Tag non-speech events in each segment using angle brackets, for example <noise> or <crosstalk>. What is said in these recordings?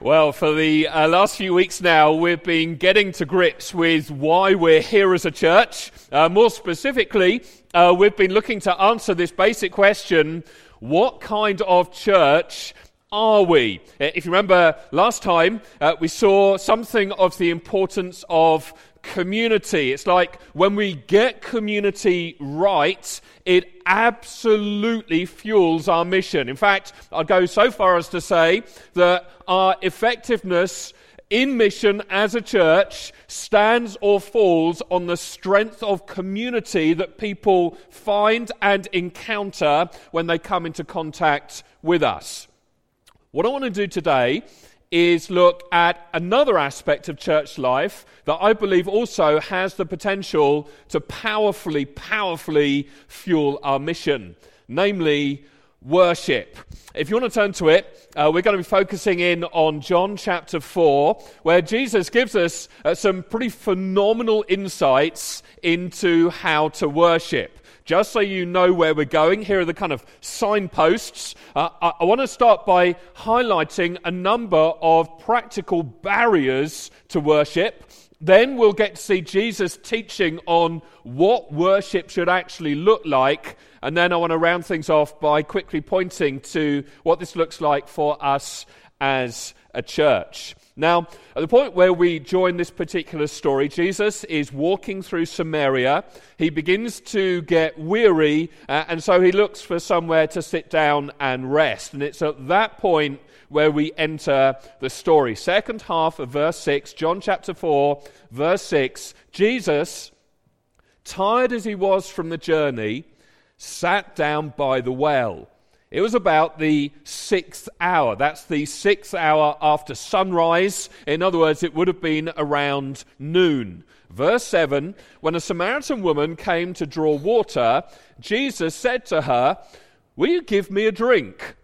Well, for the uh, last few weeks now, we've been getting to grips with why we're here as a church. Uh, more specifically, uh, we've been looking to answer this basic question what kind of church are we? Uh, if you remember last time, uh, we saw something of the importance of community. It's like when we get community right, it absolutely fuels our mission. In fact, I'd go so far as to say that our effectiveness in mission as a church stands or falls on the strength of community that people find and encounter when they come into contact with us. What I want to do today is look at another aspect of church life that I believe also has the potential to powerfully, powerfully fuel our mission, namely worship. If you want to turn to it, uh, we're going to be focusing in on John chapter 4, where Jesus gives us uh, some pretty phenomenal insights into how to worship. Just so you know where we're going, here are the kind of signposts. Uh, I, I want to start by highlighting a number of practical barriers to worship. Then we'll get to see Jesus teaching on what worship should actually look like. And then I want to round things off by quickly pointing to what this looks like for us as a church. Now, at the point where we join this particular story, Jesus is walking through Samaria. He begins to get weary, uh, and so he looks for somewhere to sit down and rest. And it's at that point where we enter the story. Second half of verse 6, John chapter 4, verse 6. Jesus, tired as he was from the journey, sat down by the well. It was about the sixth hour. That's the sixth hour after sunrise. In other words, it would have been around noon. Verse 7 When a Samaritan woman came to draw water, Jesus said to her, Will you give me a drink?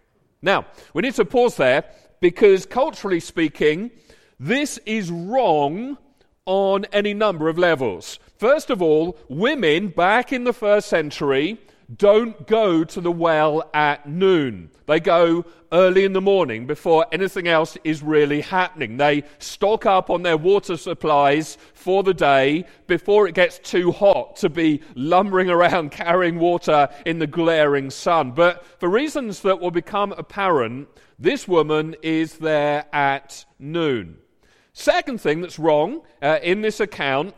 Now, we need to pause there because, culturally speaking, this is wrong on any number of levels. First of all, women back in the first century don't go to the well at noon. They go early in the morning before anything else is really happening. They stock up on their water supplies for the day before it gets too hot to be lumbering <laughs> around carrying water in the glaring sun. But for reasons that will become apparent, this woman is there at noon. Second thing that's wrong uh, in this account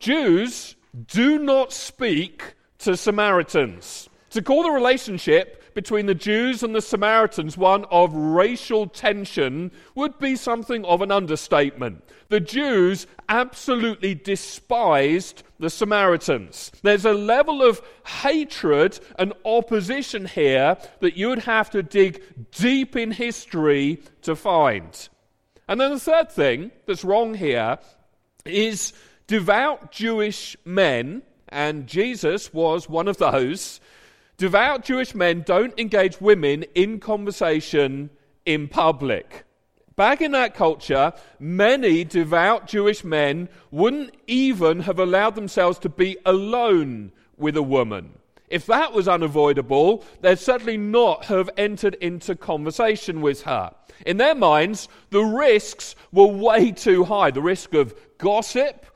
Jews do not speak to Samaritans. To call the relationship between the Jews and the Samaritans one of racial tension would be something of an understatement. The Jews absolutely despised the Samaritans. There's a level of hatred and opposition here that you would have to dig deep in history to find. And then the third thing that's wrong here is devout Jewish men and Jesus was one of those. Devout Jewish men don't engage women in conversation in public. Back in that culture, many devout Jewish men wouldn't even have allowed themselves to be alone with a woman. If that was unavoidable, they'd certainly not have entered into conversation with her. In their minds, the risks were way too high the risk of gossip,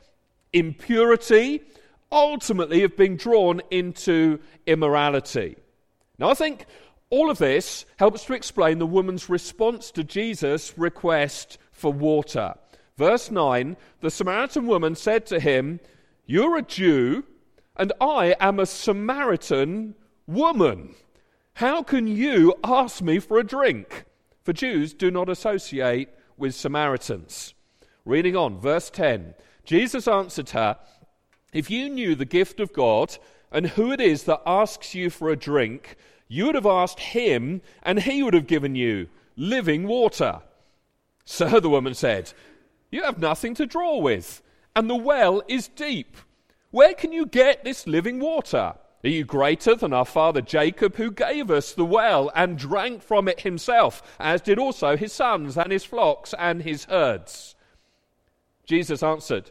impurity, ultimately of being drawn into immorality. Now, I think all of this helps to explain the woman's response to Jesus' request for water. Verse 9 The Samaritan woman said to him, You're a Jew, and I am a Samaritan woman. How can you ask me for a drink? For Jews do not associate with Samaritans. Reading on, verse 10 Jesus answered her, if you knew the gift of God and who it is that asks you for a drink, you would have asked him, and he would have given you living water. Sir, the woman said, You have nothing to draw with, and the well is deep. Where can you get this living water? Are you greater than our father Jacob, who gave us the well and drank from it himself, as did also his sons and his flocks and his herds? Jesus answered,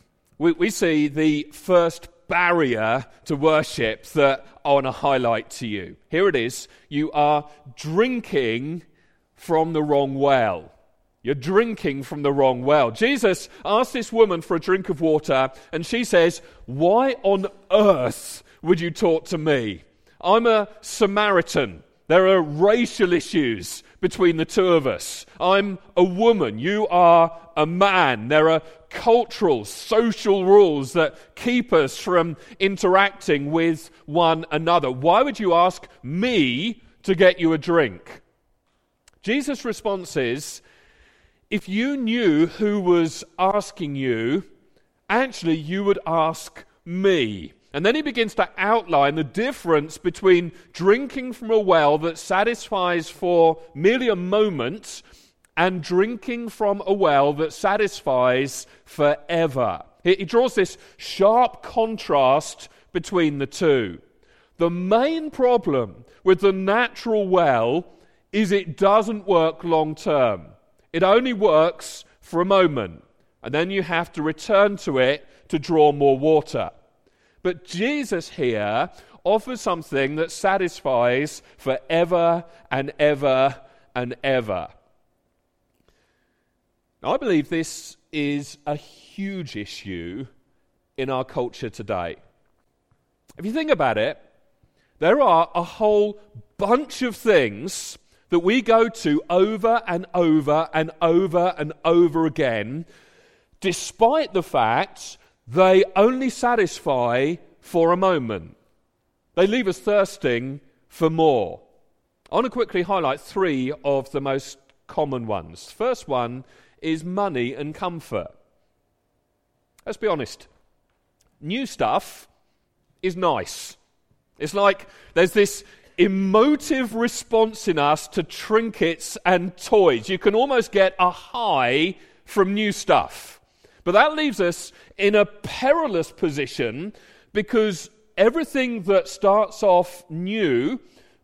we, we see the first barrier to worship that I want to highlight to you. Here it is. You are drinking from the wrong well. You're drinking from the wrong well. Jesus asked this woman for a drink of water, and she says, Why on earth would you talk to me? I'm a Samaritan. There are racial issues between the two of us. I'm a woman. You are a man. There are cultural, social rules that keep us from interacting with one another. Why would you ask me to get you a drink? Jesus' response is if you knew who was asking you, actually you would ask me. And then he begins to outline the difference between drinking from a well that satisfies for merely a moment and drinking from a well that satisfies forever. He draws this sharp contrast between the two. The main problem with the natural well is it doesn't work long term. It only works for a moment, and then you have to return to it to draw more water. But Jesus here offers something that satisfies forever and ever and ever. Now, I believe this is a huge issue in our culture today. If you think about it, there are a whole bunch of things that we go to over and over and over and over again, despite the fact they only satisfy for a moment. They leave us thirsting for more. I want to quickly highlight three of the most common ones. First one is money and comfort. Let's be honest. New stuff is nice. It's like there's this emotive response in us to trinkets and toys. You can almost get a high from new stuff. But that leaves us in a perilous position because everything that starts off new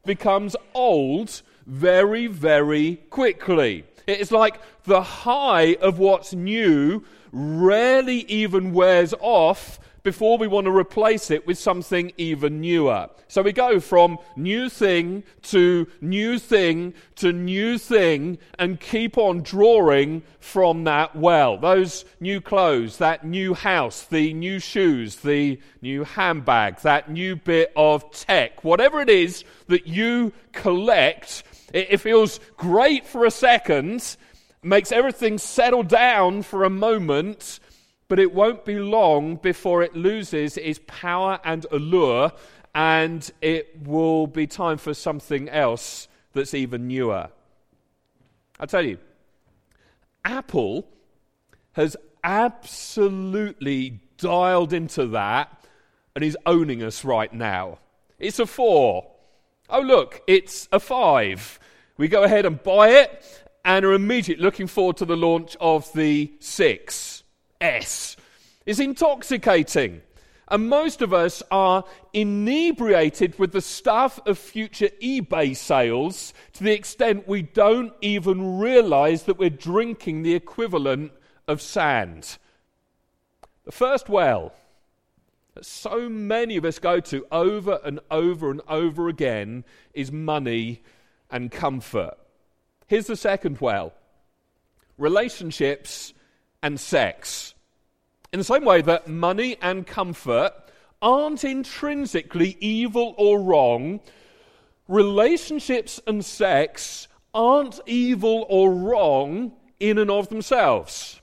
becomes old very, very quickly. It's like the high of what's new rarely even wears off before we want to replace it with something even newer. So we go from new thing to new thing to new thing and keep on drawing from that well. Those new clothes, that new house, the new shoes, the new handbag, that new bit of tech, whatever it is that you collect, it, feels great for a second, makes everything settle down for a moment but it won't be long before it loses its power and allure, and it will be time for something else that's even newer. I'll tell you, Apple has absolutely dialed into that and is owning us right now. It's a four. Oh, look, it's a five. We go ahead and buy it and are immediately looking forward to the launch of the six. S is intoxicating. And most of us are inebriated with the stuff of future eBay sales to the extent we don't even realize that we're drinking the equivalent of sand. The first well that so many of us go to over and over and over again is money and comfort. Here's the second well relationships and sex. In the same way that money and comfort aren't intrinsically evil or wrong, relationships and sex aren't evil or wrong in and of themselves.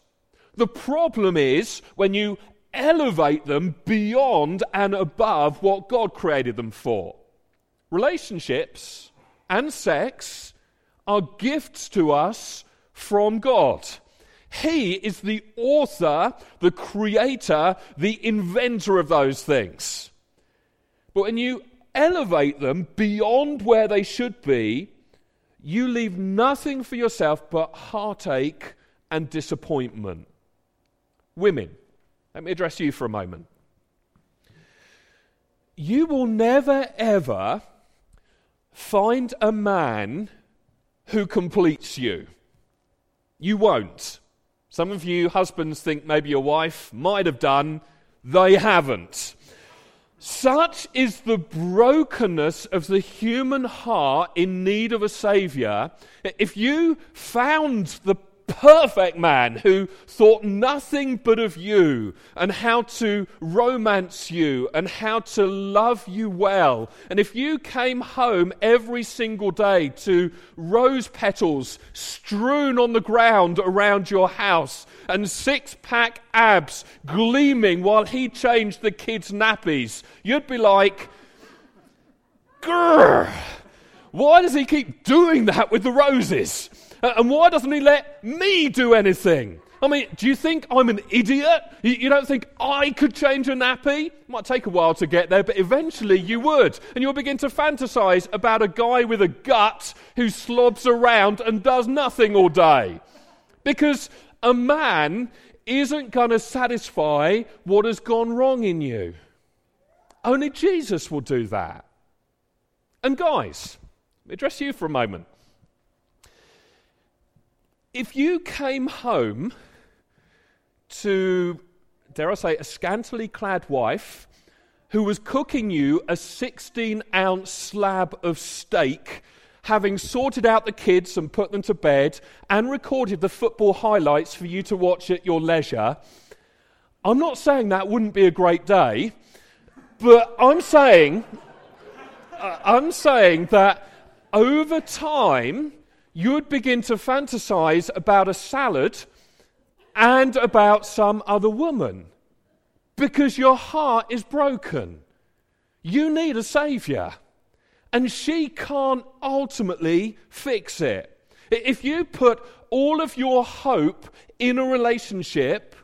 The problem is when you elevate them beyond and above what God created them for. Relationships and sex are gifts to us from God. He is the author, the creator, the inventor of those things. But when you elevate them beyond where they should be, you leave nothing for yourself but heartache and disappointment. Women, let me address you for a moment. You will never, ever find a man who completes you. You won't. Some of you husbands think maybe your wife might have done, they haven't. Such is the brokenness of the human heart in need of a Savior. If you found the perfect man who thought nothing but of you and how to romance you and how to love you well. And if you came home every single day to rose petals strewn on the ground around your house and six pack abs gleaming while he changed the kids' nappies, you'd be like, Grr, why does he keep doing that with the roses? Uh, and why doesn't he let me do anything? I mean, do you think I'm an idiot? You, don't think I could change a nappy? It might take a while to get there, but eventually you would. And you'll begin to fantasize about a guy with a gut who slobs around and does nothing all day. Because a man isn't going to satisfy what has gone wrong in you. Only Jesus will do that. And guys, let me address you for a moment if you came home to, dare I say, a scantily clad wife who was cooking you a 16 ounce slab of steak, having sorted out the kids and put them to bed, and recorded the football highlights for you to watch at your leisure, I'm not saying that wouldn't be a great day, but I'm saying, uh, I'm saying that over time, you'd begin to fantasize about a salad and about some other woman because your heart is broken. You need a savior, and she can't ultimately fix it. If you put all of your hope in a relationship,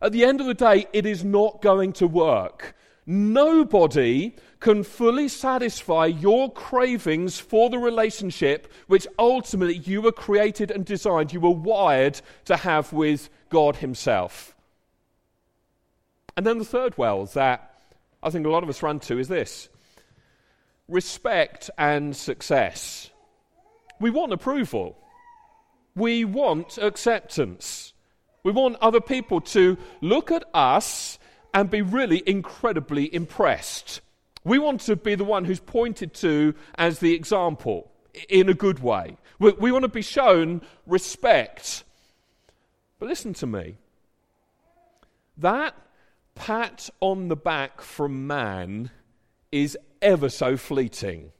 at the end of the day, it is not going to work. Nobody can fully satisfy your cravings for the relationship which ultimately you were created and designed, you were wired to have with God Himself. And then the third well that I think a lot of us run to is this respect and success. We want approval, we want acceptance. We want other people to look at us and be really incredibly impressed. We want to be the one who's pointed to as the example in a good way. We, we want to be shown respect. But listen to me. That pat on the back from man is ever so fleeting.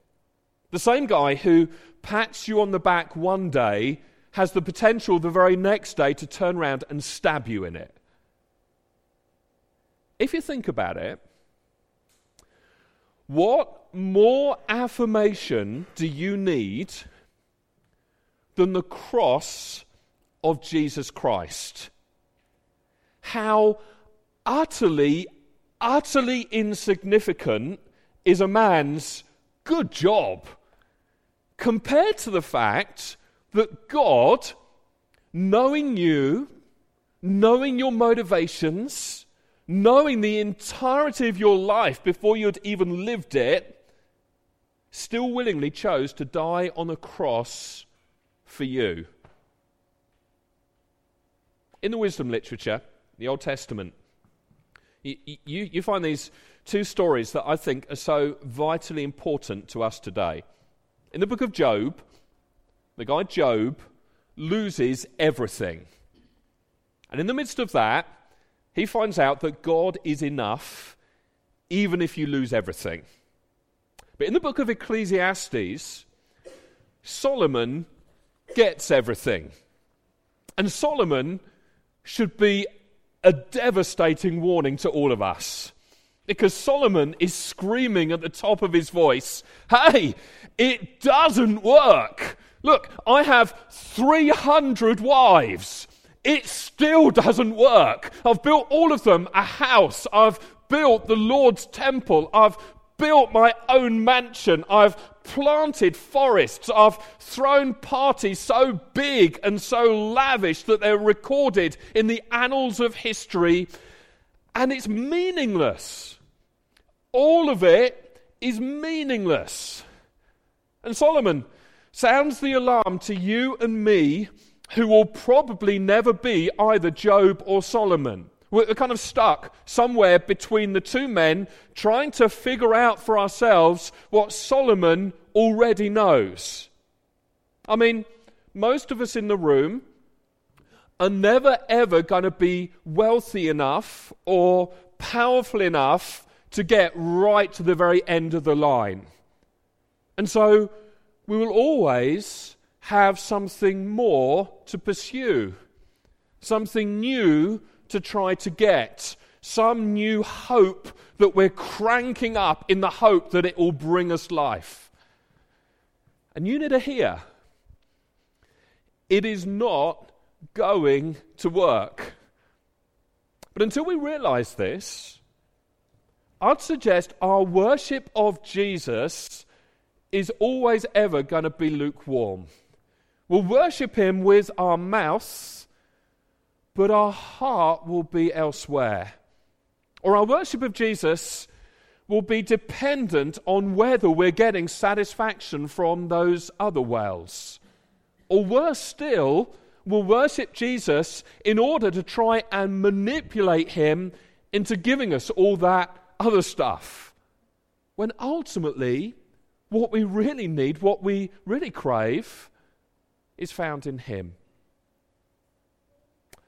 The same guy who pats you on the back one day has the potential the very next day to turn around and stab you in it. If you think about it, what more affirmation do you need than the cross of Jesus Christ? How utterly, utterly insignificant is a man's good job compared to the fact that God, knowing you, knowing your motivations, knowing the entirety of your life before you had even lived it, still willingly chose to die on a cross for you. In the wisdom literature, the Old Testament, you, you, you find these two stories that I think are so vitally important to us today. In the book of Job, the guy Job loses everything. And in the midst of that, he finds out that God is enough even if you lose everything. But in the book of Ecclesiastes, Solomon gets everything. And Solomon should be a devastating warning to all of us. Because Solomon is screaming at the top of his voice, Hey, it doesn't work. Look, I have 300 wives. It still doesn't work. I've built all of them a house. I've built the Lord's temple. I've built my own mansion. I've planted forests. I've thrown parties so big and so lavish that they're recorded in the annals of history. And it's meaningless. All of it is meaningless. And Solomon sounds the alarm to you and me, who will probably never be either Job or Solomon. We're kind of stuck somewhere between the two men, trying to figure out for ourselves what Solomon already knows. I mean, most of us in the room are never ever going to be wealthy enough or powerful enough to get right to the very end of the line. And so we will always have something more to pursue, something new to try to get, some new hope that we're cranking up in the hope that it will bring us life. And you need to hear it is not going to work. But until we realize this, I'd suggest our worship of Jesus is always ever going to be lukewarm. We'll worship him with our mouths but our heart will be elsewhere. Or our worship of Jesus will be dependent on whether we're getting satisfaction from those other wells. Or worse still, we'll worship Jesus in order to try and manipulate him into giving us all that other stuff. When ultimately, what we really need, what we really crave, is found in him.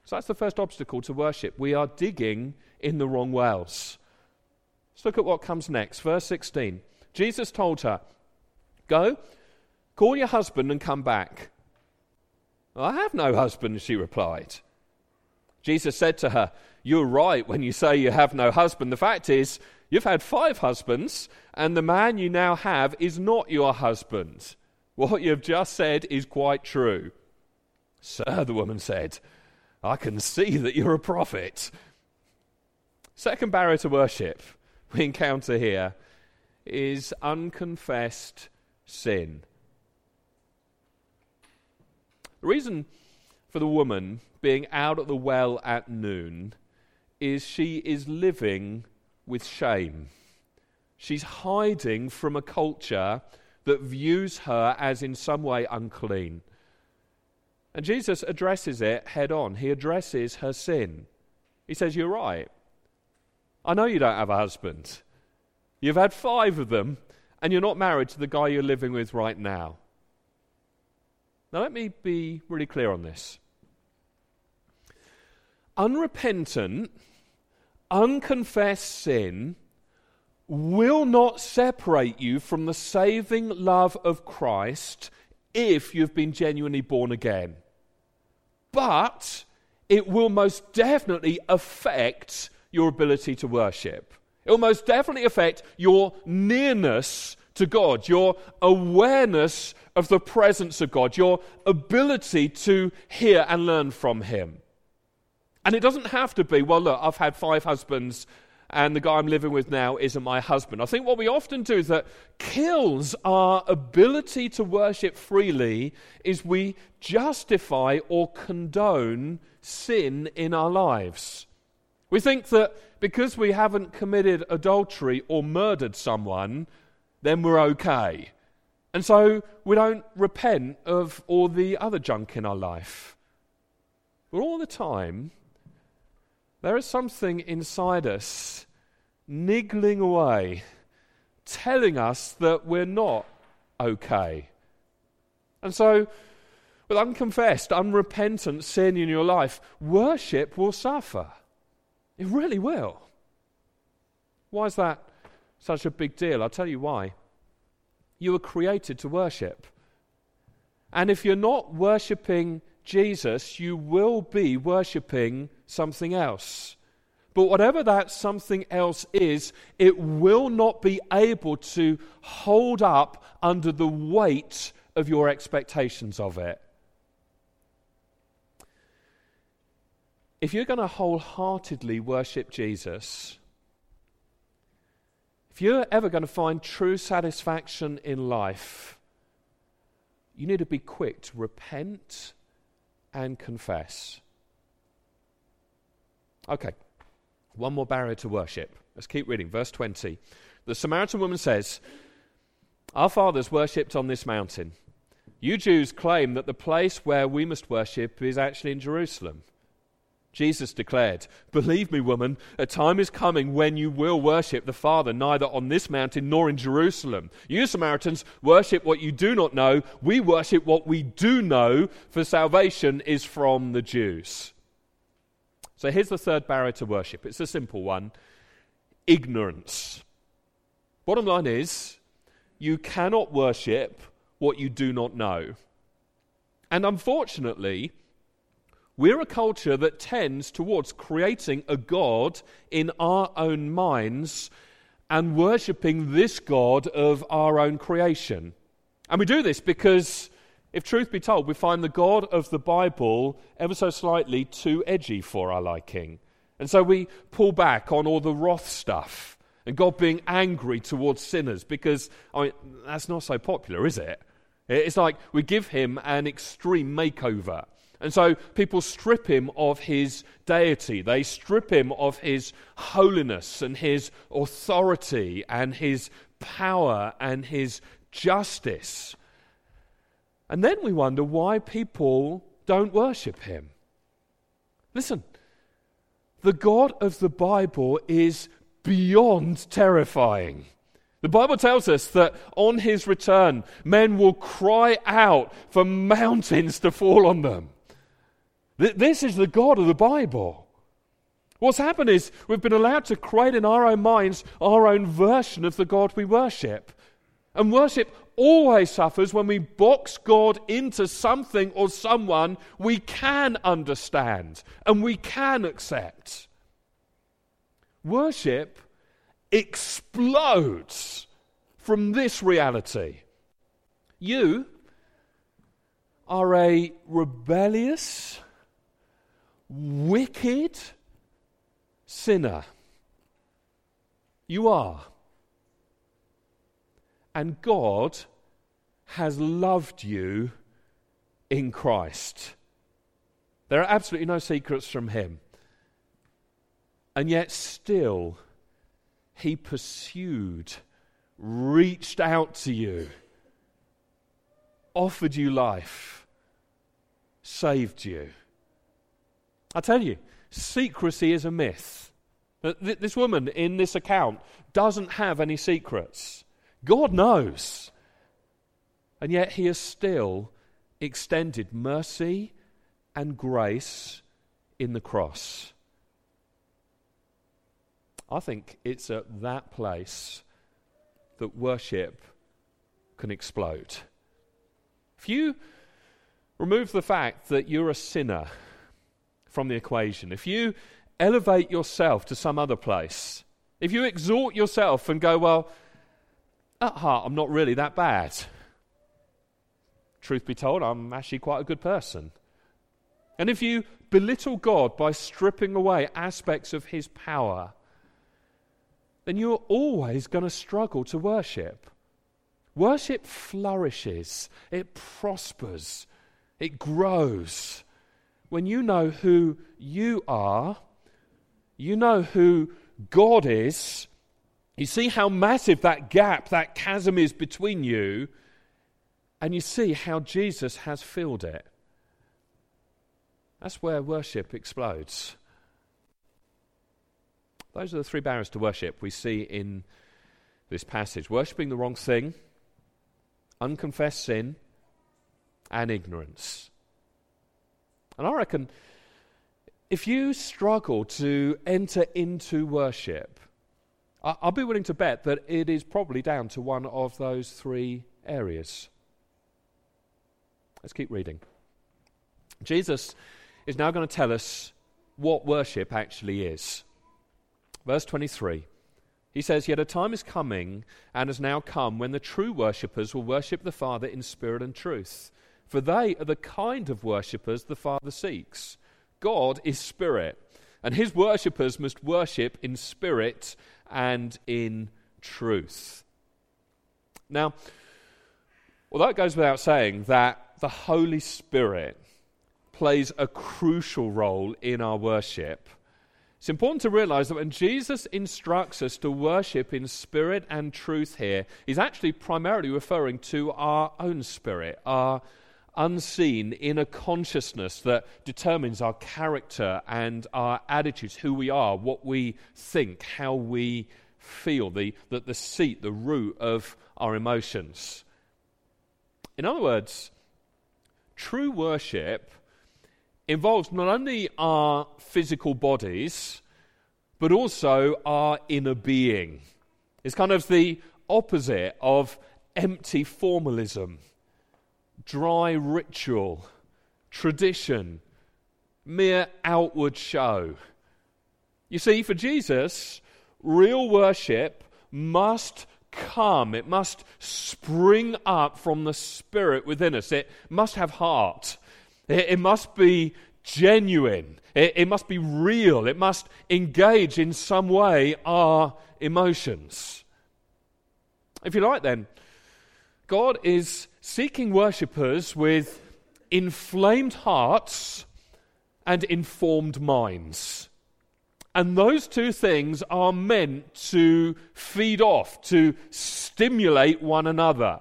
So that's the first obstacle to worship. We are digging in the wrong wells. Let's look at what comes next. Verse 16. Jesus told her, Go, call your husband and come back. I have no husband, she replied. Jesus said to her, You're right when you say you have no husband. The fact is, you've had five husbands, and the man you now have is not your husband. What you've just said is quite true. Sir, the woman said, I can see that you're a prophet. Second barrier to worship we encounter here is unconfessed sin. The reason for the woman being out at the well at noon is she is living with shame. She's hiding from a culture that views her as in some way unclean. And Jesus addresses it head on. He addresses her sin. He says, You're right. I know you don't have a husband. You've had five of them, and you're not married to the guy you're living with right now. Now, let me be really clear on this. Unrepentant, unconfessed sin will not separate you from the saving love of Christ if you've been genuinely born again but it will most definitely affect your ability to worship. It will most definitely affect your nearness to God, your awareness of the presence of God, your ability to hear and learn from Him. And it doesn't have to be, well, look, I've had five husbands and the guy I'm living with now isn't my husband. I think what we often do is that kills our ability to worship freely is we justify or condone sin in our lives. We think that because we haven't committed adultery or murdered someone, then we're okay. And so we don't repent of all the other junk in our life. But all the time, there is something inside us niggling away, telling us that we're not okay. And so, with unconfessed, unrepentant sin in your life, worship will suffer. It really will. Why is that such a big deal? I'll tell you why. You were created to worship. And if you're not worshipping Jesus, you will be worshipping something else. But whatever that something else is, it will not be able to hold up under the weight of your expectations of it. If you're going to wholeheartedly worship Jesus, if you're ever going to find true satisfaction in life, you need to be quick to repent and confess. Okay, one more barrier to worship. Let's keep reading. Verse 20. The Samaritan woman says, Our fathers worshipped on this mountain. You Jews claim that the place where we must worship is actually in Jerusalem. Jesus declared, Believe me, woman, a time is coming when you will worship the Father neither on this mountain nor in Jerusalem. You Samaritans worship what you do not know. We worship what we do know, for salvation is from the Jews. So here's the third barrier to worship it's a simple one ignorance. Bottom line is, you cannot worship what you do not know. And unfortunately, we're a culture that tends towards creating a God in our own minds and worshipping this God of our own creation. And we do this because, if truth be told, we find the God of the Bible ever so slightly too edgy for our liking. And so we pull back on all the wrath stuff and God being angry towards sinners because, I mean, that's not so popular, is it? It's like we give him an extreme makeover. And so people strip him of his deity. They strip him of his holiness and his authority and his power and his justice. And then we wonder why people don't worship him. Listen, the God of the Bible is beyond terrifying. The Bible tells us that on his return, men will cry out for mountains to fall on them. This is the God of the Bible. What's happened is we've been allowed to create in our own minds our own version of the God we worship. And worship always suffers when we box God into something or someone we can understand and we can accept. Worship explodes from this reality. You are a rebellious, wicked sinner. You are. And God has loved you in Christ. There are absolutely no secrets from Him. And yet, still, He pursued, reached out to you, offered you life, saved you. I tell you, secrecy is a myth. This woman in this account doesn't have any secrets. God knows. And yet he has still extended mercy and grace in the cross. I think it's at that place that worship can explode. If you remove the fact that you're a sinner from the equation, if you elevate yourself to some other place, if you exhort yourself and go, well, at heart, I'm not really that bad. Truth be told, I'm actually quite a good person. And if you belittle God by stripping away aspects of his power, then you're always going to struggle to worship. Worship flourishes, it prospers, it grows when you know who you are, you know who God is, you see how massive that gap, that chasm is between you, and you see how Jesus has filled it. That's where worship explodes. Those are the three barriers to worship we see in this passage worshipping the wrong thing, unconfessed sin, and ignorance. And I reckon if you struggle to enter into worship, I'll be willing to bet that it is probably down to one of those three areas. Let's keep reading. Jesus is now going to tell us what worship actually is. Verse 23. He says, Yet a time is coming and has now come when the true worshippers will worship the Father in spirit and truth for they are the kind of worshippers the Father seeks. God is spirit, and his worshippers must worship in spirit and in truth. Now, although it goes without saying that the Holy Spirit plays a crucial role in our worship, it's important to realize that when Jesus instructs us to worship in spirit and truth here, he's actually primarily referring to our own spirit, our unseen inner consciousness that determines our character and our attitudes, who we are, what we think, how we feel, the, the, the seat, the root of our emotions. In other words, true worship involves not only our physical bodies, but also our inner being. It's kind of the opposite of empty formalism, dry ritual, tradition, mere outward show. You see, for Jesus, real worship must come, it must spring up from the Spirit within us, it must have heart. It, it must be genuine. It, it must be real. It must engage in some way our emotions. If you like, then, God is seeking worshippers with inflamed hearts and informed minds. And those two things are meant to feed off, to stimulate one another.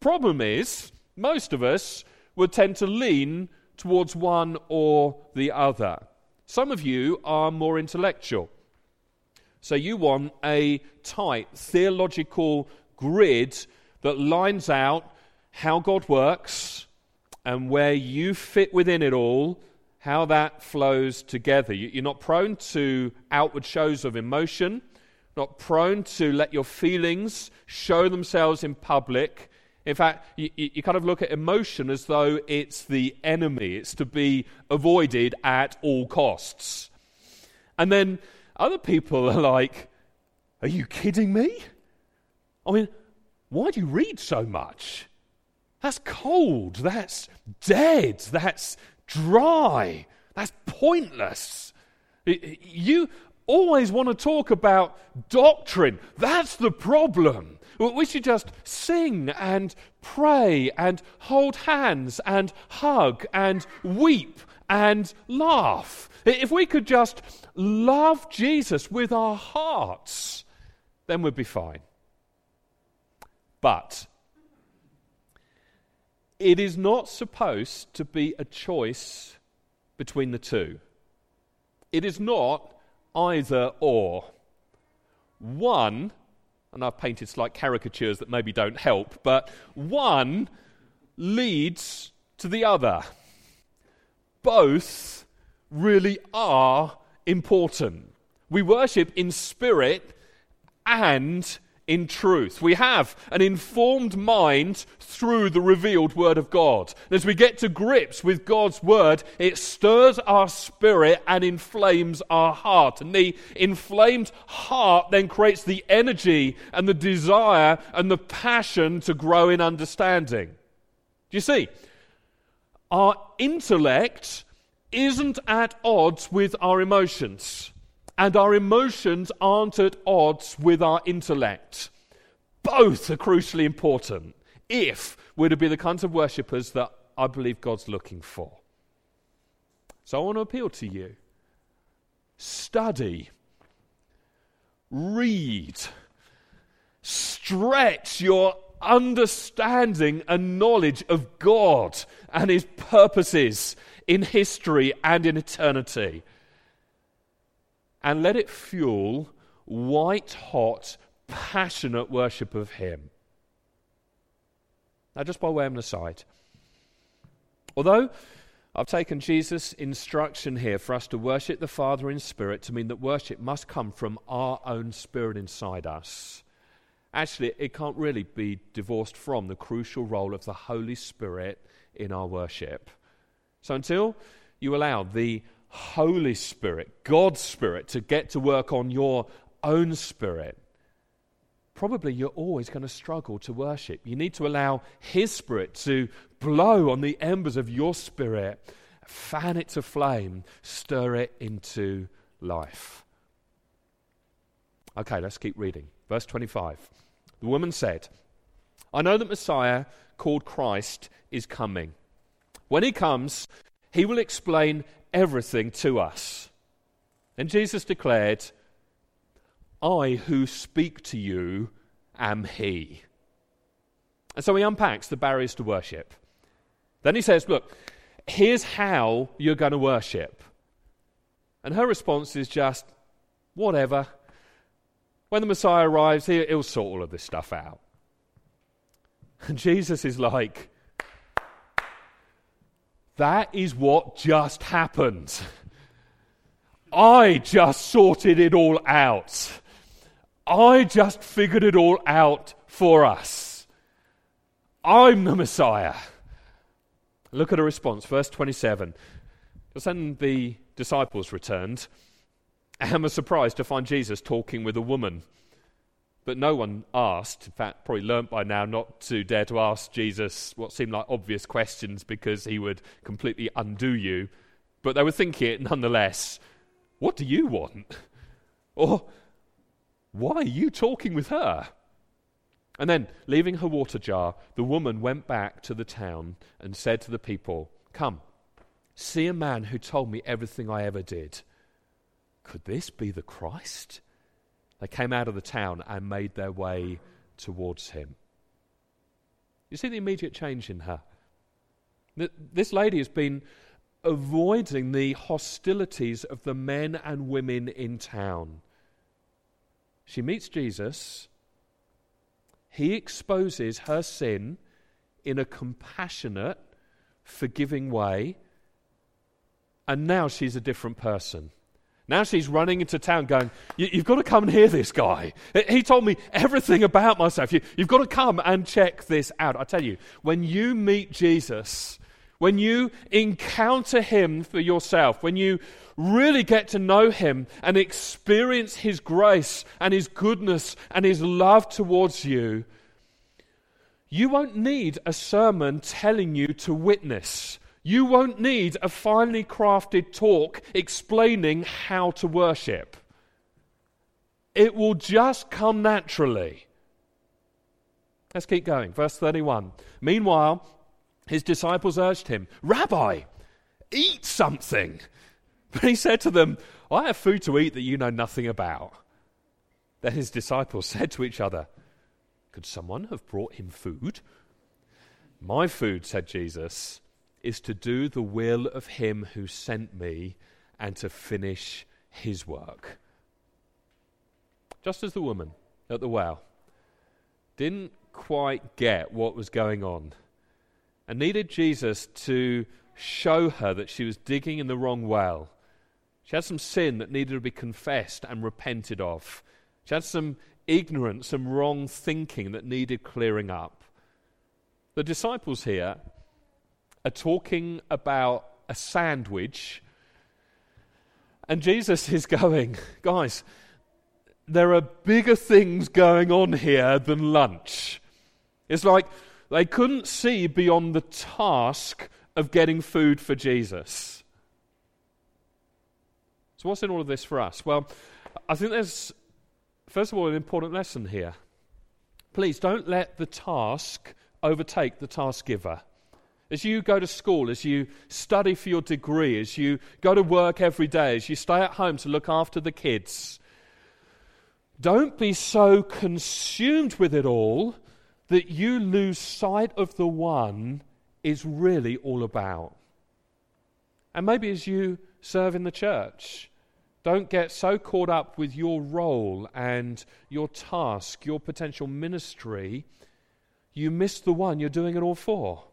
Problem is, most of us would tend to lean towards one or the other. Some of you are more intellectual. So you want a tight theological grid that lines out how God works and where you fit within it all, how that flows together. You're not prone to outward shows of emotion, not prone to let your feelings show themselves in public. In fact, you, you, kind of look at emotion as though it's the enemy, it's to be avoided at all costs. And then other people <laughs> are like, Are you kidding me? I mean, why do you read so much? That's cold, that's dead, that's dry, that's pointless. You always want to talk about doctrine. That's the problem. We should just sing and pray and hold hands and hug and weep and laugh. If we could just love Jesus with our hearts, then we'd be fine. But it is not supposed to be a choice between the two. It is not either or. One and I've painted slight caricatures that maybe don't help, but one leads to the other. Both really are important. We worship in spirit and in truth. We have an informed mind through the revealed Word of God. And as we get to grips with God's Word, it stirs our spirit and inflames our heart. And the inflamed heart then creates the energy and the desire and the passion to grow in understanding. Do you see? Our intellect isn't at odds with our emotions and our emotions aren't at odds with our intellect. Both are crucially important if we're to be the kinds of worshippers that I believe God's looking for. So I want to appeal to you study, read, stretch your understanding and knowledge of God and His purposes in history and in eternity and let it fuel white hot, passionate worship of Him. Now, just by way of an aside, although I've taken Jesus' instruction here for us to worship the Father in spirit to mean that worship must come from our own spirit inside us. Actually, it can't really be divorced from the crucial role of the Holy Spirit in our worship. So until you allow the Holy Spirit, God's Spirit, to get to work on your own spirit, probably you're always going to struggle to worship. You need to allow His Spirit to blow on the embers of your spirit, fan it to flame, stir it into life. Okay, let's keep reading. Verse 25. The woman said, I know that Messiah, called Christ, is coming. When he comes, he will explain everything to us. And Jesus declared, I who speak to you am he. And so he unpacks the barriers to worship. Then he says, Look, here's how you're going to worship. And her response is just, whatever. When the Messiah arrives, he'll sort all of this stuff out. And Jesus is like, that is what just happened. I just sorted it all out. I just figured it all out for us. I'm the Messiah. Look at a response, verse 27. Just then the disciples returned and were surprised to find Jesus talking with a woman. But no one asked, in fact, probably learnt by now not to dare to ask Jesus what seemed like obvious questions because he would completely undo you. But they were thinking it nonetheless. What do you want? Or why are you talking with her? And then, leaving her water jar, the woman went back to the town and said to the people, Come, see a man who told me everything I ever did. Could this be the Christ? They came out of the town and made their way towards him. You see the immediate change in her? This lady has been avoiding the hostilities of the men and women in town. She meets Jesus. He exposes her sin in a compassionate, forgiving way. And now she's a different person. Now she's running into town going, You've got to come and hear this guy. He told me everything about myself. You've got to come and check this out. I tell you, when you meet Jesus, when you encounter him for yourself, when you really get to know him and experience his grace and his goodness and his love towards you, you won't need a sermon telling you to witness. You won't need a finely crafted talk explaining how to worship. It will just come naturally. Let's keep going. Verse 31. Meanwhile, his disciples urged him, Rabbi, eat something. But he said to them, I have food to eat that you know nothing about. Then his disciples said to each other, Could someone have brought him food? My food, said Jesus, is to do the will of him who sent me and to finish his work. Just as the woman at the well didn't quite get what was going on and needed Jesus to show her that she was digging in the wrong well she had some sin that needed to be confessed and repented of. She had some ignorance, some wrong thinking that needed clearing up. The disciples here are talking about a sandwich, and Jesus is going, guys, there are bigger things going on here than lunch. It's like they couldn't see beyond the task of getting food for Jesus. So, what's in all of this for us? Well, I think there's, first of all, an important lesson here. Please don't let the task overtake the task giver. As you go to school, as you study for your degree, as you go to work every day, as you stay at home to look after the kids, don't be so consumed with it all that you lose sight of the one is really all about. And maybe as you serve in the church. Don't get so caught up with your role and your task, your potential ministry, you miss the one you're doing it all for.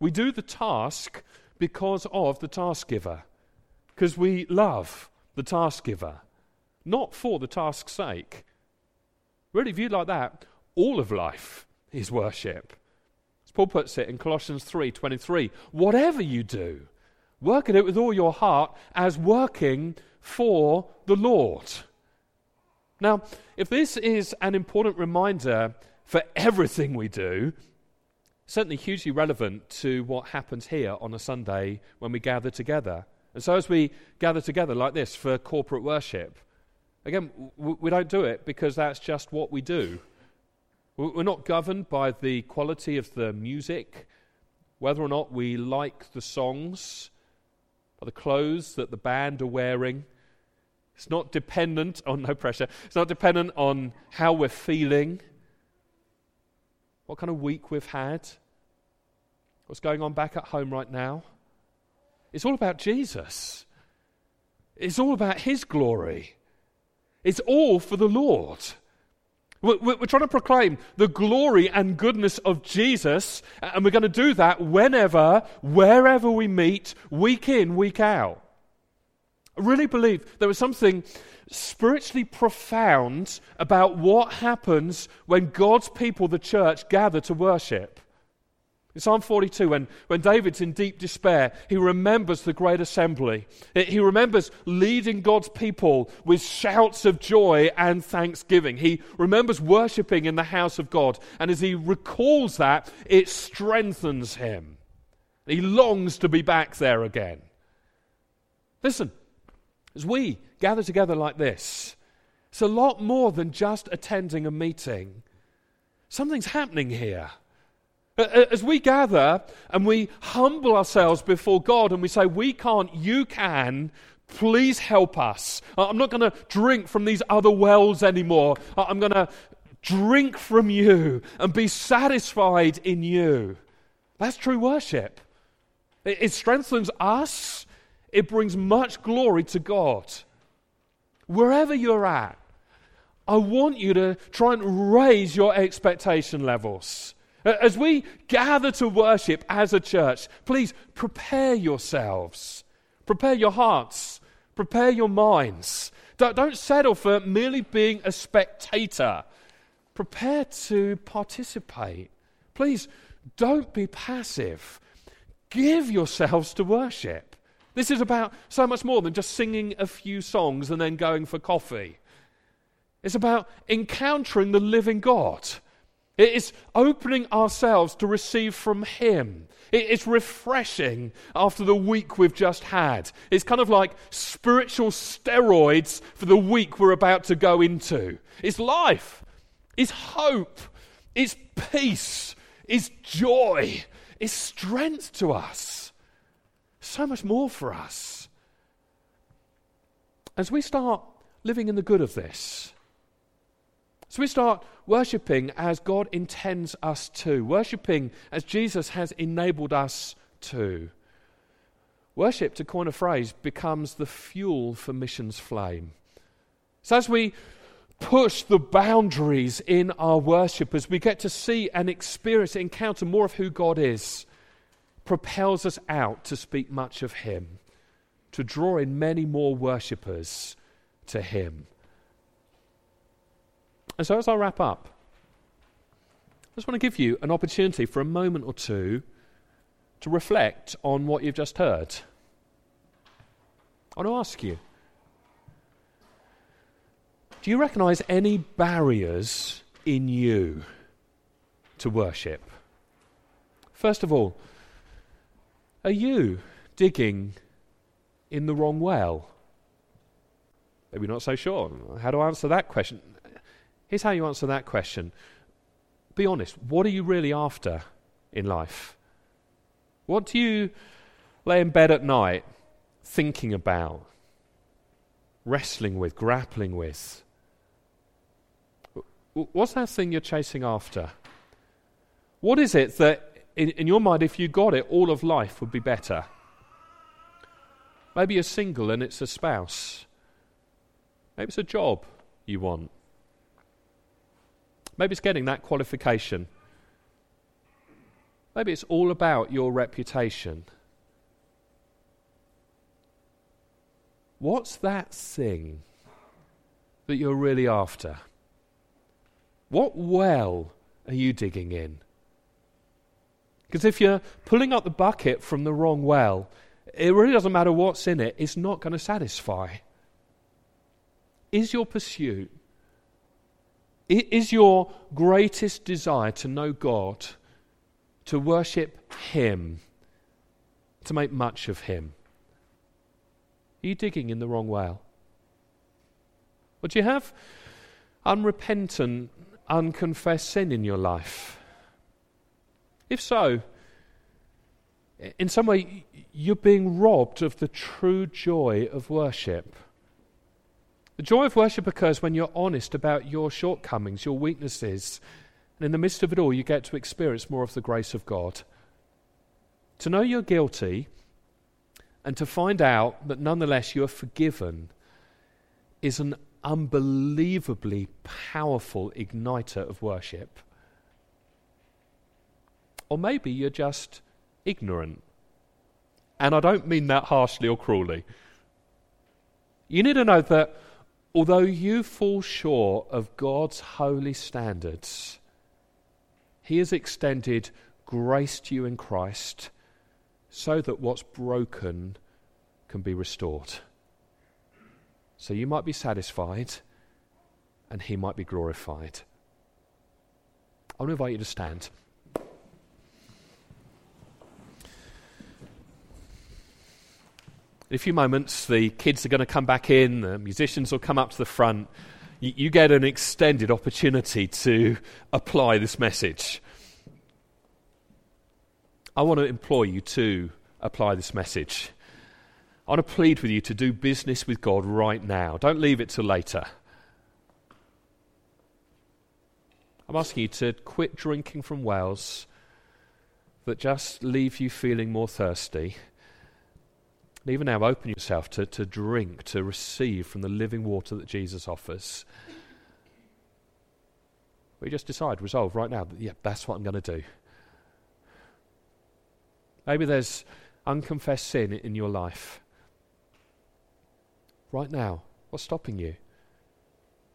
We do the task because of the task giver, because we love the task giver, not for the task's sake. Really viewed like that, all of life is worship. As Paul puts it in Colossians 3:23, whatever you do, Work at it with all your heart as working for the Lord. Now, if this is an important reminder for everything we do, certainly hugely relevant to what happens here on a Sunday when we gather together. And so, as we gather together like this for corporate worship, again, we don't do it because that's just what we do. We're not governed by the quality of the music, whether or not we like the songs, or the clothes that the band are wearing. It's not dependent <laughs> on, oh, no pressure, it's not dependent on how we're feeling, what kind of week we've had, what's going on back at home right now. It's all about Jesus. It's all about His glory. It's all for the Lord. We're, trying to proclaim the glory and goodness of Jesus, and we're going to do that whenever, wherever we meet, week in, week out. I really believe there was something spiritually profound about what happens when God's people, the church, gather to worship. In Psalm 42, when, when David's in deep despair, he remembers the great assembly. He remembers leading God's people with shouts of joy and thanksgiving. He remembers worshipping in the house of God. And as he recalls that, it strengthens him. He longs to be back there again. Listen, as we gather together like this, it's a lot more than just attending a meeting. Something's happening here. As we gather and we humble ourselves before God and we say, We can't, you can, please help us. I'm not going to drink from these other wells anymore. I'm going to drink from you and be satisfied in you. That's true worship. It strengthens us, it brings much glory to God. Wherever you're at, I want you to try and raise your expectation levels. As we gather to worship as a church, please prepare yourselves, prepare your hearts, prepare your minds. Don't, settle for merely being a spectator. Prepare to participate. Please don't be passive. Give yourselves to worship. This is about so much more than just singing a few songs and then going for coffee. It's about encountering the living God it is opening ourselves to receive from Him. It's refreshing after the week we've just had. It's kind of like spiritual steroids for the week we're about to go into. It's life, it's hope, it's peace, it's joy, it's strength to us. So much more for us. As we start living in the good of this, so we start worshipping as God intends us to, worshipping as Jesus has enabled us to. Worship, to coin a phrase, becomes the fuel for missions flame. So as we push the boundaries in our worship, as we get to see and experience, encounter more of who God is, propels us out to speak much of Him, to draw in many more worshippers to Him. And so, as I wrap up, I just want to give you an opportunity for a moment or two to reflect on what you've just heard. I want to ask you do you recognize any barriers in you to worship? First of all, are you digging in the wrong well? Maybe not so sure. How do I answer that question? Here's how you answer that question Be honest. What are you really after in life? What do you lay in bed at night thinking about, wrestling with, grappling with? What's that thing you're chasing after? What is it that, in, in, your mind, if you got it, all of life would be better? Maybe you're single and it's a spouse. Maybe it's a job you want. Maybe it's getting that qualification. Maybe it's all about your reputation. What's that thing that you're really after? What well are you digging in? Because if you're pulling up the bucket from the wrong well, it really doesn't matter what's in it, it's not going to satisfy. Is your pursuit is your greatest desire to know God, to worship Him, to make much of Him? Are you digging in the wrong well? Or do you have unrepentant, unconfessed sin in your life? If so, in some way, you're being robbed of the true joy of worship. The joy of worship occurs when you're honest about your shortcomings, your weaknesses, and in the midst of it all, you get to experience more of the grace of God. To know you're guilty and to find out that nonetheless you're forgiven is an unbelievably powerful igniter of worship. Or maybe you're just ignorant. And I don't mean that harshly or cruelly. You need to know that although you fall short of God's holy standards, He has extended grace to you in Christ so that what's broken can be restored. So you might be satisfied and He might be glorified. I want to invite you to stand. In a few moments, the kids are going to come back in, the musicians will come up to the front. You, you get an extended opportunity to apply this message. I want to implore you to apply this message. I want to plead with you to do business with God right now. Don't leave it till later. I'm asking you to quit drinking from wells that just leave you feeling more thirsty and even now, open yourself to, to drink, to receive from the living water that Jesus offers. We just decide, resolve right now, that, yeah, that's what I'm going to do. Maybe there's unconfessed sin in your life. Right now, what's stopping you?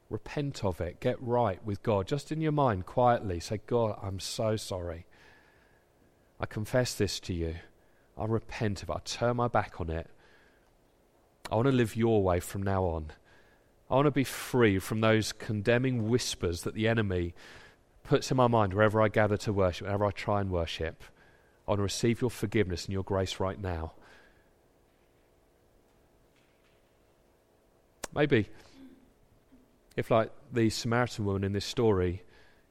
Repent of it. Get right with God. Just in your mind, quietly, say, God, I'm so sorry. I confess this to you. I repent of it. I turn my back on it. I want to live your way from now on. I want to be free from those condemning whispers that the enemy puts in my mind wherever I gather to worship, wherever I try and worship. I want to receive your forgiveness and your grace right now. Maybe, if like the Samaritan woman in this story,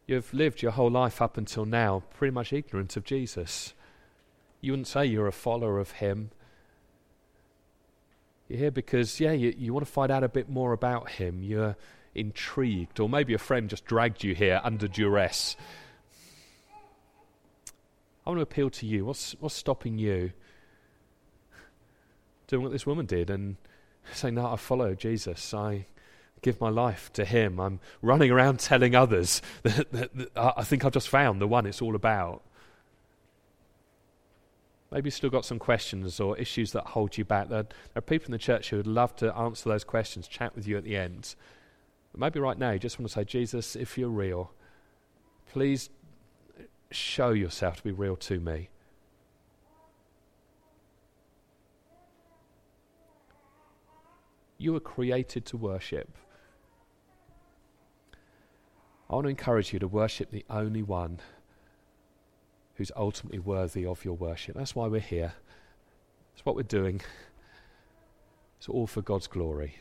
you've lived your whole life up until now pretty much ignorant of Jesus. You wouldn't say you're a follower of Him. You're here because, yeah, you, you want to find out a bit more about Him. You're intrigued, or maybe a friend just dragged you here under duress. I want to appeal to you. What's, what's stopping you doing what this woman did and saying, No, I follow Jesus. I give my life to Him. I'm running around telling others <laughs> that, that, that I think I've just found the one it's all about. Maybe you've still got some questions or issues that hold you back. There, are people in the church who would love to answer those questions, chat with you at the end. But maybe right now you just want to say, Jesus, if you're real, please show yourself to be real to me. You were created to worship. I want to encourage you to worship the only one who's ultimately worthy of your worship. That's why we're here. That's what we're doing. It's all for God's glory.